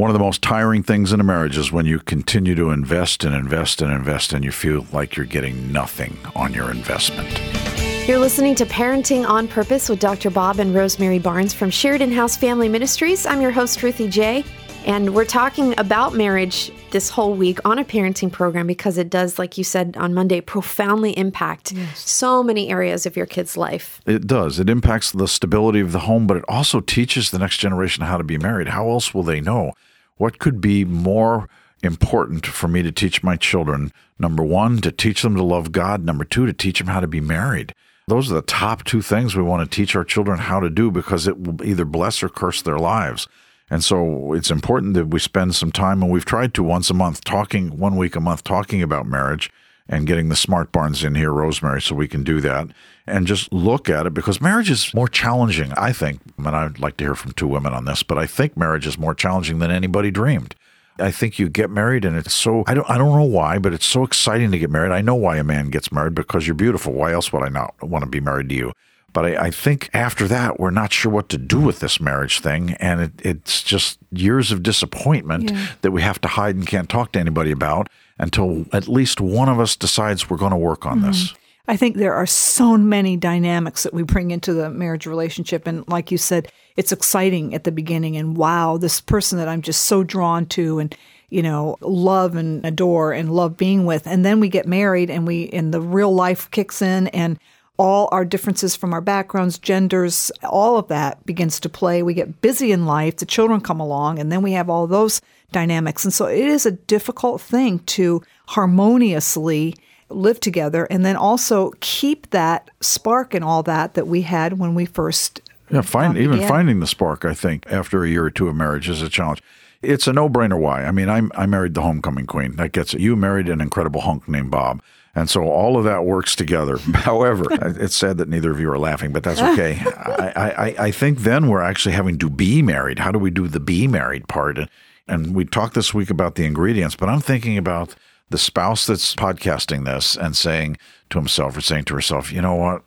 One of the most tiring things in a marriage is when you continue to invest and invest and invest and you feel like you're getting nothing on your investment. You're listening to Parenting on Purpose with Dr. Bob and Rosemary Barnes from Sheridan House Family Ministries. I'm your host, Ruthie J. And we're talking about marriage this whole week on a parenting program because it does, like you said on Monday, profoundly impact yes. so many areas of your kid's life. It does. It impacts the stability of the home, but it also teaches the next generation how to be married. How else will they know? What could be more important for me to teach my children? Number one, to teach them to love God. Number two, to teach them how to be married. Those are the top two things we want to teach our children how to do because it will either bless or curse their lives. And so it's important that we spend some time, and we've tried to once a month, talking one week a month, talking about marriage and getting the smart Barnes in here, Rosemary, so we can do that and just look at it because marriage is more challenging, I think. And I'd like to hear from two women on this, but I think marriage is more challenging than anybody dreamed. I think you get married and it's so I don't I don't know why, but it's so exciting to get married. I know why a man gets married because you're beautiful. Why else would I not want to be married to you? But I, I, think after that, we're not sure what to do with this marriage thing. And it, it's just years of disappointment yeah. that we have to hide and can't talk to anybody about until at least one of us decides we're going to work on mm-hmm. this. I think there are so many dynamics that we bring into the marriage relationship. And like you said, it's exciting at the beginning. And wow, this person that I'm just so drawn to and, you know, love and adore and love being with. And then we get married and we, and the real life kicks in and all our differences from our backgrounds, genders, all of that begins to play. We get busy in life, the children come along, and then we have all those dynamics. And so it is a difficult thing to harmoniously live together and then also keep that spark and all that that we had when we first yeah find um, even finding the spark i think after a year or two of marriage is a challenge it's a no-brainer why i mean i i married the homecoming queen that gets it you married an incredible hunk named bob and so all of that works together. However, it's sad that neither of you are laughing, but that's okay. I, I, I think then we're actually having to be married. How do we do the be married part? And we talked this week about the ingredients, but I'm thinking about the spouse that's podcasting this and saying to himself or saying to herself, you know what?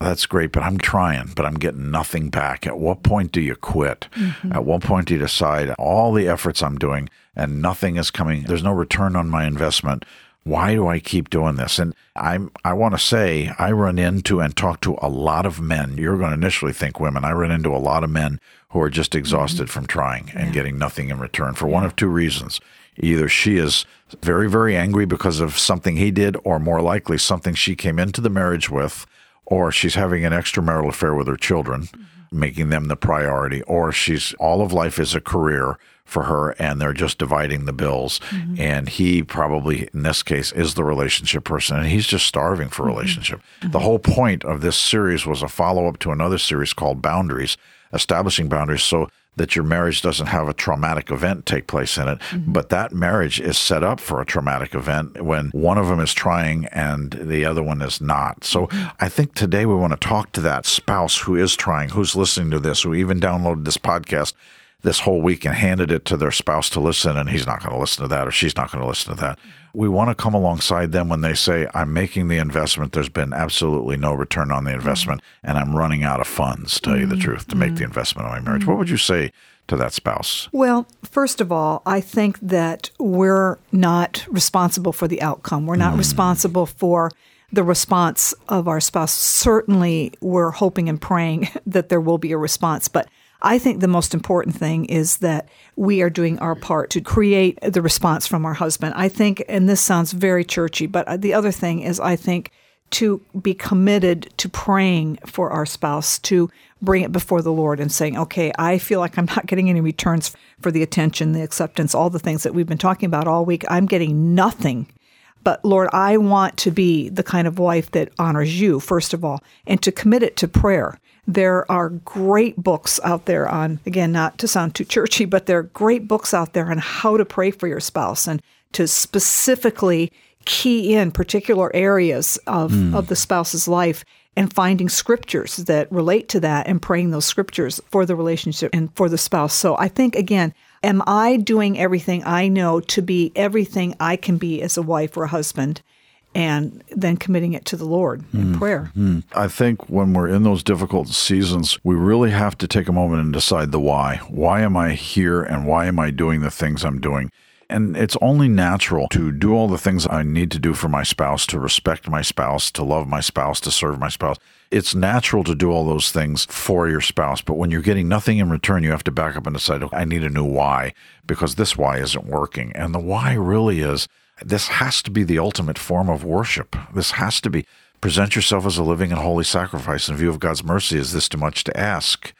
That's great, but I'm trying, but I'm getting nothing back. At what point do you quit? Mm-hmm. At what point do you decide all the efforts I'm doing and nothing is coming? There's no return on my investment why do I keep doing this? And I'm I want to say I run into and talk to a lot of men. You're going to initially think women. I run into a lot of men who are just exhausted mm-hmm. from trying and yeah. getting nothing in return for yeah. one of two reasons. Either she is very very angry because of something he did or more likely something she came into the marriage with or she's having an extramarital affair with her children, mm-hmm. making them the priority or she's all of life is a career for her and they're just dividing the bills. Mm-hmm. And he probably, in this case, is the relationship person and he's just starving for a mm-hmm. relationship. Mm-hmm. The whole point of this series was a follow up to another series called Boundaries, establishing boundaries so that your marriage doesn't have a traumatic event take place in it. Mm-hmm. But that marriage is set up for a traumatic event when one of them is trying and the other one is not. So mm-hmm. I think today we want to talk to that spouse who is trying, who's listening to this, who even downloaded this podcast this whole week and handed it to their spouse to listen, and he's not going to listen to that or she's not going to listen to that. We want to come alongside them when they say, I'm making the investment. There's been absolutely no return on the investment, mm-hmm. and I'm running out of funds, tell mm-hmm. you the mm-hmm. truth, to mm-hmm. make the mm-hmm. investment in my marriage. What would you say? to that spouse? Well, first of all, I think that we're not responsible for the outcome. We're not mm. responsible for the response of our spouse. Certainly, we're hoping and praying that there will be a response, but I think the most important thing is that we are doing our part to create the response from our husband. I think, and this sounds very churchy, but uh, the other thing is, I think, to be committed to praying for our spouse, to bring it before the Lord and saying, okay, I feel like I'm not getting any returns for the attention, the acceptance, all the things that we've been talking about all week. I'm getting nothing. But Lord, I want to be the kind of wife that honors you, first of all, and to commit it to prayer. There are great books out there on, again, not to sound too churchy, but there are great books out there on how to pray for your spouse and to specifically key in particular areas of, mm. of the spouse's life and finding scriptures that relate to that and praying those scriptures for the relationship and for the spouse. So I think, again, am I doing everything I know to be everything I can be as a wife or a husband? And then committing it to the Lord in hmm. prayer. Hmm. I think when we're in those difficult seasons, we really have to take a moment and decide the why. Why am I here and why am I doing the things I'm doing? And it's only natural to do all the things I need to do for my spouse, to respect my spouse, to love my spouse, to serve my spouse. It's natural to do all those things for your spouse. But when you're getting nothing in return, you have to back up and decide, okay, I need a new why because this why isn't working. And the why really is this has to be the ultimate form of worship. This has to be present yourself as a living and holy sacrifice in view of God's mercy. Is this too much to ask?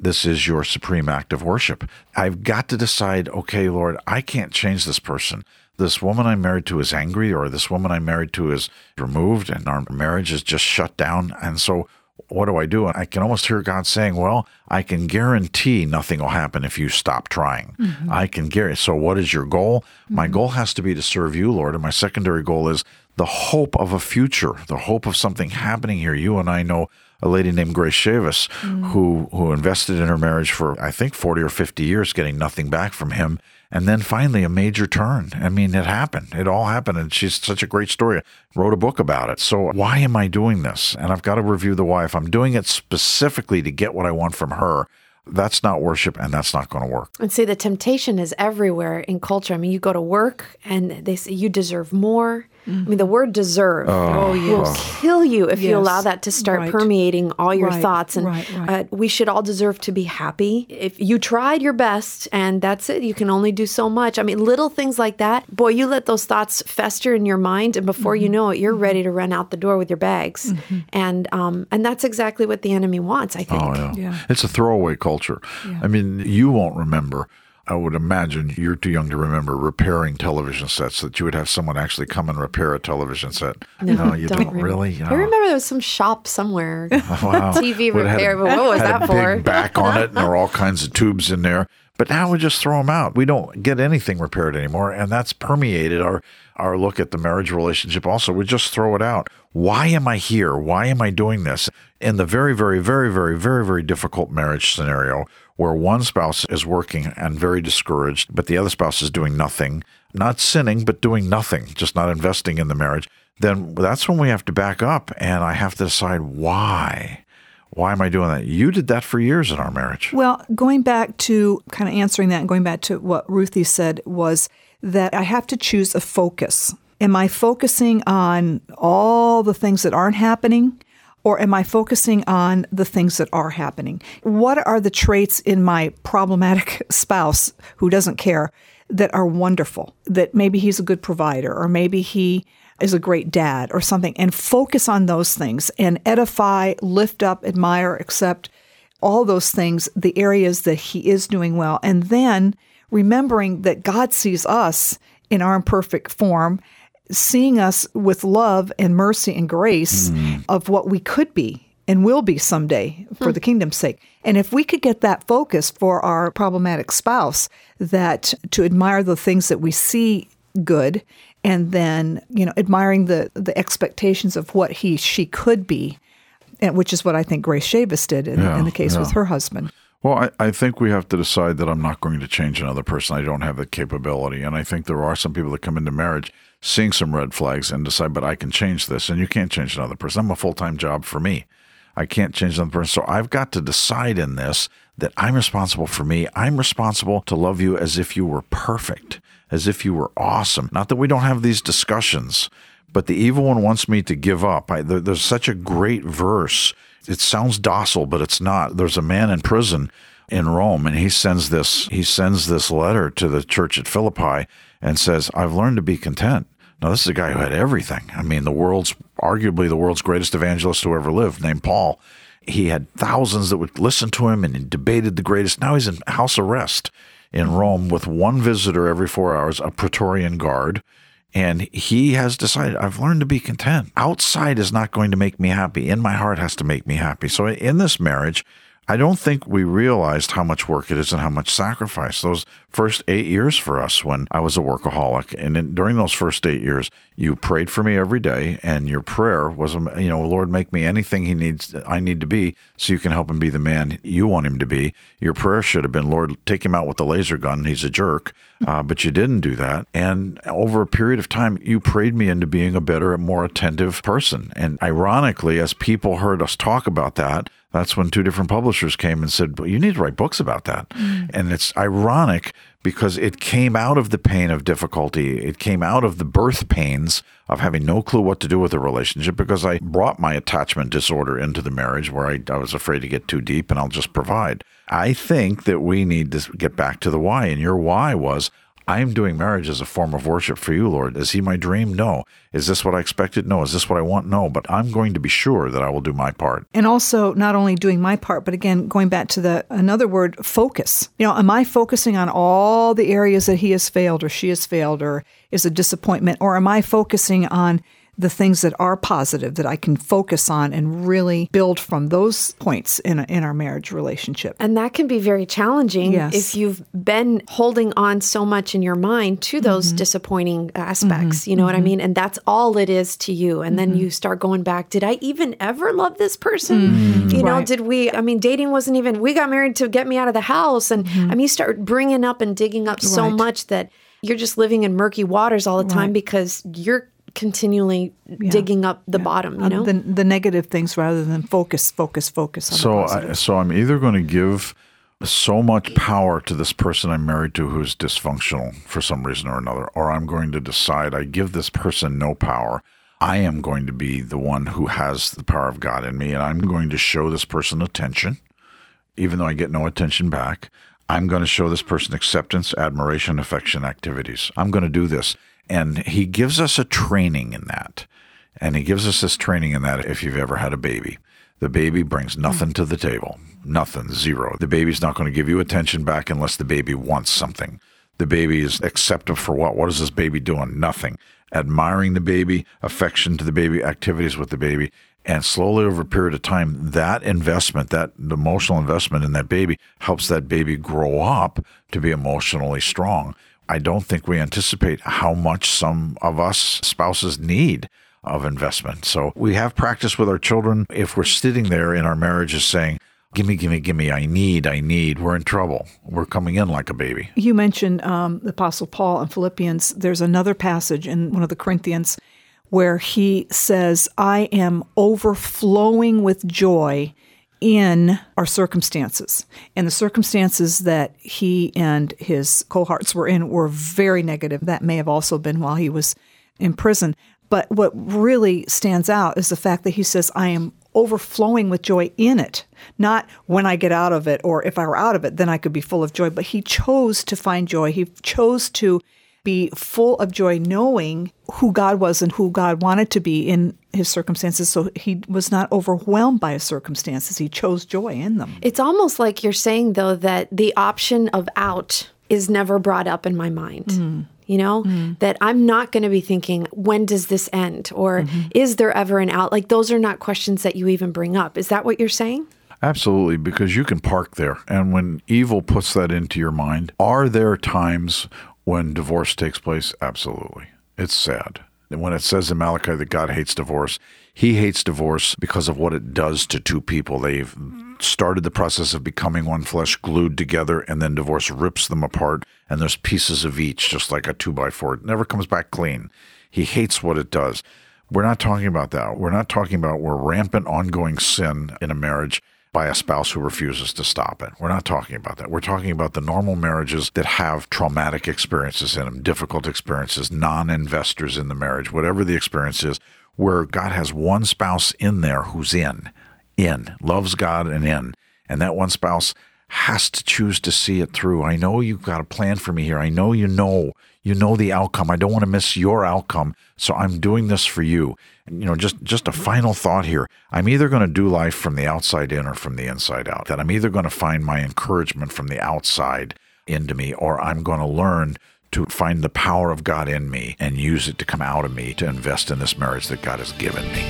this is your supreme act of worship. I've got to decide, okay, Lord, I can't change this person. This woman I'm married to is angry, or this woman I'm married to is removed, and our marriage is just shut down. And so, what do I do? And I can almost hear God saying, Well, I can guarantee nothing will happen if you stop trying. Mm-hmm. I can guarantee. So, what is your goal? My mm-hmm. goal has to be to serve you, Lord. And my secondary goal is the hope of a future, the hope of something happening here. You and I know a lady named Grace Chavis mm. who who invested in her marriage for I think 40 or 50 years getting nothing back from him and then finally a major turn. I mean it happened. It all happened and she's such a great story. Wrote a book about it. So why am I doing this? And I've got to review the why. If I'm doing it specifically to get what I want from her, that's not worship and that's not going to work. And see, the temptation is everywhere in culture. I mean, you go to work and they say you deserve more. I mean, the word deserve Oh, will yes. kill you if you allow that to start Right. permeating all your Right, thoughts. And right, right. Uh, we should all deserve to be happy. If you tried your best and that's it, you can only do so much. I mean, little things like that, boy, you let those thoughts fester in your mind, and before Mm-hmm. you know it, you're ready to run out the door with your bags. And um, and that's exactly what the enemy wants. I think. Oh, yeah. Yeah. It's a throwaway culture. I mean, you won't remember. I would imagine you're too young to remember repairing television sets, that you would have someone actually come and repair a television set. No, you don't, remember. really? I remember there was some shop somewhere. Wow. TV Would repair, but what was had that a for? big back on it, and there were all kinds of tubes in there. But now we just throw them out. We don't get anything repaired anymore, and that's permeated our our look at the marriage relationship. Also, we just throw it out. Why am I here? Why am I doing this? In the very, very, very, very, very, very difficult marriage scenario where one spouse is working and very discouraged, but the other spouse is doing nothing, not sinning, but doing nothing, just not investing in the marriage, then that's when we have to back up and I have to decide why. Why am I doing that? You did that for years in our marriage. Well, going back to kind of answering that and going back to what Ruthie said was that I have to choose a focus. Am I focusing on all the things that aren't happening? Or am I focusing on the things that are happening? What are the traits in my problematic spouse who doesn't care that are wonderful? That maybe he's a good provider, or maybe he is a great dad, or something, and focus on those things and edify, lift up, admire, accept all those things, the areas that he is doing well. And then remembering that God sees us in our imperfect form, seeing us with love and mercy and grace hmm. of what we could be and will be someday for hmm. the kingdom's sake. And if we could get that focus for our problematic spouse, that to admire the things that we see good and then, you know, admiring the the expectations of what he she could be, and which is what I think Grace Chavis did in, Yeah, in the case with her husband. Well, I, I think we have to decide that I'm not going to change another person. I don't have the capability. And I think there are some people that come into marriage seeing some red flags and decide, but I can change this. And you can't change another person. I'm a full time job for me. I can't change another person. So I've got to decide in this that I'm responsible for me. I'm responsible to love you as if you were perfect, as if you were awesome. Not that we don't have these discussions, but the evil one wants me to give up. I, there, there's such a great verse. It sounds docile, but it's not. There's a man in prison in Rome, and he sends this. He sends this letter to the church at Philippi and says, "I've learned to be content." Now, this is a guy who had everything. I mean, the world's arguably the world's greatest evangelist who ever lived, named Paul. He had thousands that would listen to him and he debated the greatest. Now he's in house arrest in Rome with one visitor every four hours, a Praetorian guard. And he has decided, I've learned to be content. Outside is not going to make me happy. In my heart has to make me happy. So in this marriage, I don't think we realized how much work it is and how much sacrifice. Those first eight years for us when I was a workaholic, and in, during those first eight years, you prayed for me every day, and your prayer was, um, you know, Lord, make me anything He needs, I need to be, so you can help him be the man you want him to be. Your prayer should have been, Lord, take him out with the laser gun. He's a jerk, uh, but you didn't do that. And over a period of time, you prayed me into being a better more attentive person. And ironically, as people heard us talk about that, that's when two different publishers came and said, well, You need to write books about that. Mm. And it's ironic because it came out of the pain of difficulty. It came out of the birth pains of having no clue what to do with a relationship because I brought my attachment disorder into the marriage where I, I was afraid to get too deep and I'll just provide. I think that we need to get back to the why. And your why was, I am doing marriage as a form of worship for you, Lord. Is he my dream? No. Is this what I expected? No. Is this what I want? No. But I'm going to be sure that I will do my part. And also not only doing my part, but again, going back to the another word, focus. You know, am I focusing on all the areas that he has failed or she has failed or is a disappointment? Or am I focusing on the things that are positive that I can focus on and really build from those points in, a, in our marriage relationship. And that can be very challenging yes. if you've been holding on so much in your mind to those mm-hmm. disappointing aspects. Mm-hmm. You know mm-hmm. what I mm-hmm. mean? And that's all it is to you. And then mm-hmm. you start going back, did I even ever love this person? Mm-hmm. You know, right. did we, I mean, dating wasn't even, we got married to get me out of the house. And I mean, you start bringing up and digging up so right. much that you're just living in murky waters all the time right. because you're continually yeah. digging up the yeah. bottom, you know? the, the negative things rather than focus, focus, focus so I, so I'm either going to give so much power to this person I'm married to who's dysfunctional for some reason or another, or I'm going to decide I give this person no power. I am going to be the one who has the power of God in me, and I'm going to show this person attention, even though I get no attention back. I'm going to show this person acceptance, admiration, affection activities. I'm going to do this. And he gives us a training in that. And he gives us this training in that if you've ever had a baby. The baby brings nothing to the table. Nothing, zero. The baby's not going to give you attention back unless the baby wants something. The baby is accepted for what? What is this baby doing? Nothing. Admiring the baby, affection to the baby, activities with the baby. And slowly over a period of time, that investment, that emotional investment in that baby helps that baby grow up to be emotionally strong. I don't think we anticipate how much some of us spouses need of investment. So we have practice with our children. If we're sitting there in our marriages saying, Gimme, gimme, gimme, I need, I need, we're in trouble. We're coming in like a baby. You mentioned um, the Apostle Paul in Philippians. There's another passage in one of the Corinthians where he says, I am overflowing with joy in our circumstances. And the circumstances that he and his cohorts were in were very negative. That may have also been while he was in prison. But what really stands out is the fact that he says, I am overflowing with joy in it, not when I get out of it, or if I were out of it, then I could be full of joy. But he chose to find joy. He chose to be full of joy knowing who God was and who God wanted to be in his circumstances. So he was not overwhelmed by his circumstances. He chose joy in them. It's almost like you're saying, though, that the option of out is never brought up in my mind. Mm. You know, mm. that I'm not going to be thinking, when does this end? Or mm-hmm. is there ever an out? Like, those are not questions that you even bring up. Is that what you're saying? Absolutely, because you can park there. And when evil puts that into your mind, are there times when divorce takes place? Absolutely. It's sad. And when it says in Malachi that God hates divorce, he hates divorce because of what it does to two people. They've started the process of becoming one flesh, glued together, and then divorce rips them apart, and there's pieces of each, just like a two by four. It never comes back clean. He hates what it does. We're not talking about that. We're not talking about where rampant ongoing sin in a marriage by a spouse who refuses to stop it. We're not talking about that. We're talking about the normal marriages that have traumatic experiences in them, difficult experiences, non investors in the marriage, whatever the experience is, where God has one spouse in there who's in, in, loves God and in. And that one spouse has to choose to see it through. I know you've got a plan for me here. I know you know you know the outcome. I don't want to miss your outcome, so I'm doing this for you. You know, just just a final thought here. I'm either going to do life from the outside in or from the inside out. That I'm either going to find my encouragement from the outside into me or I'm going to learn to find the power of God in me and use it to come out of me to invest in this marriage that God has given me.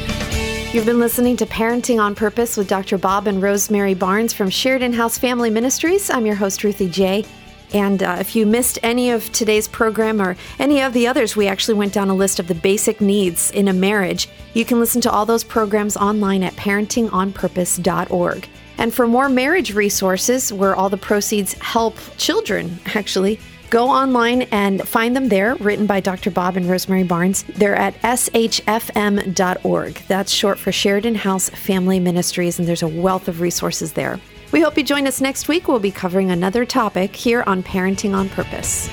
You've been listening to Parenting on Purpose with Dr. Bob and Rosemary Barnes from Sheridan House Family Ministries. I'm your host, Ruthie J. And uh, if you missed any of today's program or any of the others, we actually went down a list of the basic needs in a marriage. You can listen to all those programs online at parentingonpurpose.org. And for more marriage resources where all the proceeds help children, actually, Go online and find them there, written by Dr. Bob and Rosemary Barnes. They're at shfm.org. That's short for Sheridan House Family Ministries, and there's a wealth of resources there. We hope you join us next week. We'll be covering another topic here on Parenting on Purpose.